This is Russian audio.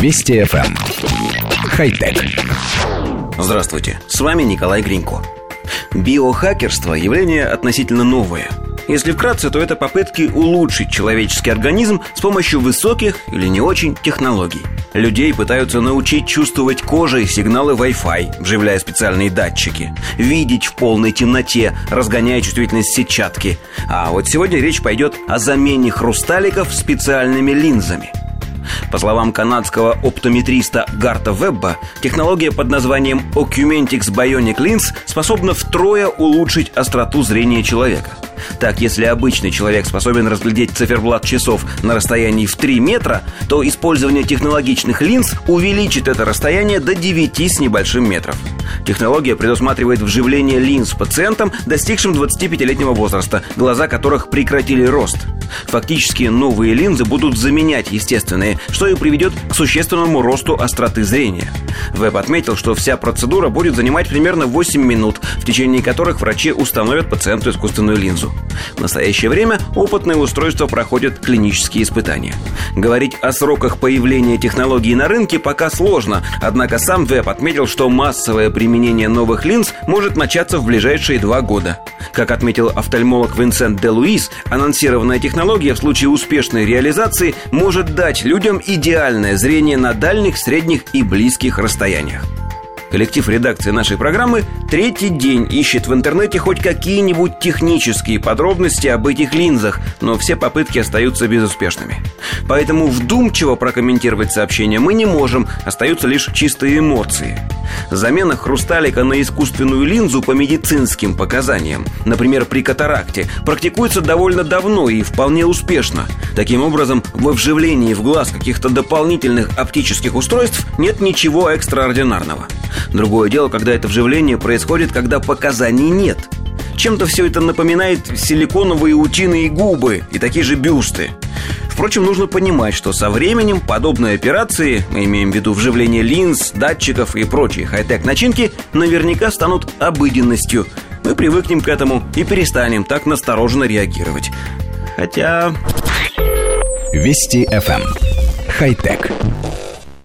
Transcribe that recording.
Вести FM. Эм. Хай-тек. Здравствуйте, с вами Николай Гринько. Биохакерство – явление относительно новое. Если вкратце, то это попытки улучшить человеческий организм с помощью высоких или не очень технологий. Людей пытаются научить чувствовать кожей сигналы Wi-Fi, вживляя специальные датчики, видеть в полной темноте, разгоняя чувствительность сетчатки. А вот сегодня речь пойдет о замене хрусталиков специальными линзами – по словам канадского оптометриста Гарта Вебба, технология под названием Ocumentix Bionic Lens способна втрое улучшить остроту зрения человека – так, если обычный человек способен разглядеть циферблат часов на расстоянии в 3 метра, то использование технологичных линз увеличит это расстояние до 9 с небольшим метров. Технология предусматривает вживление линз пациентам, достигшим 25-летнего возраста, глаза которых прекратили рост. Фактически новые линзы будут заменять естественные, что и приведет к существенному росту остроты зрения. Веб отметил, что вся процедура будет занимать примерно 8 минут, в течение которых врачи установят пациенту искусственную линзу. В настоящее время опытные устройства проходят клинические испытания. Говорить о сроках появления технологии на рынке пока сложно, однако сам Веб отметил, что массовое применение новых линз может начаться в ближайшие два года. Как отметил офтальмолог Винсент де Луис, анонсированная технология в случае успешной реализации может дать людям идеальное зрение на дальних, средних и близких расстояниях. Коллектив редакции нашей программы третий день ищет в интернете хоть какие-нибудь технические подробности об этих линзах, но все попытки остаются безуспешными. Поэтому вдумчиво прокомментировать сообщение мы не можем, остаются лишь чистые эмоции. Замена хрусталика на искусственную линзу по медицинским показаниям, например, при катаракте, практикуется довольно давно и вполне успешно. Таким образом, во вживлении в глаз каких-то дополнительных оптических устройств нет ничего экстраординарного. Другое дело, когда это вживление происходит, когда показаний нет. Чем-то все это напоминает силиконовые утиные губы и такие же бюсты. Впрочем, нужно понимать, что со временем подобные операции, мы имеем в виду вживление линз, датчиков и прочие хай-тек начинки, наверняка станут обыденностью. Мы привыкнем к этому и перестанем так настороженно реагировать. Хотя... Вести FM. Эм. Хай-тек.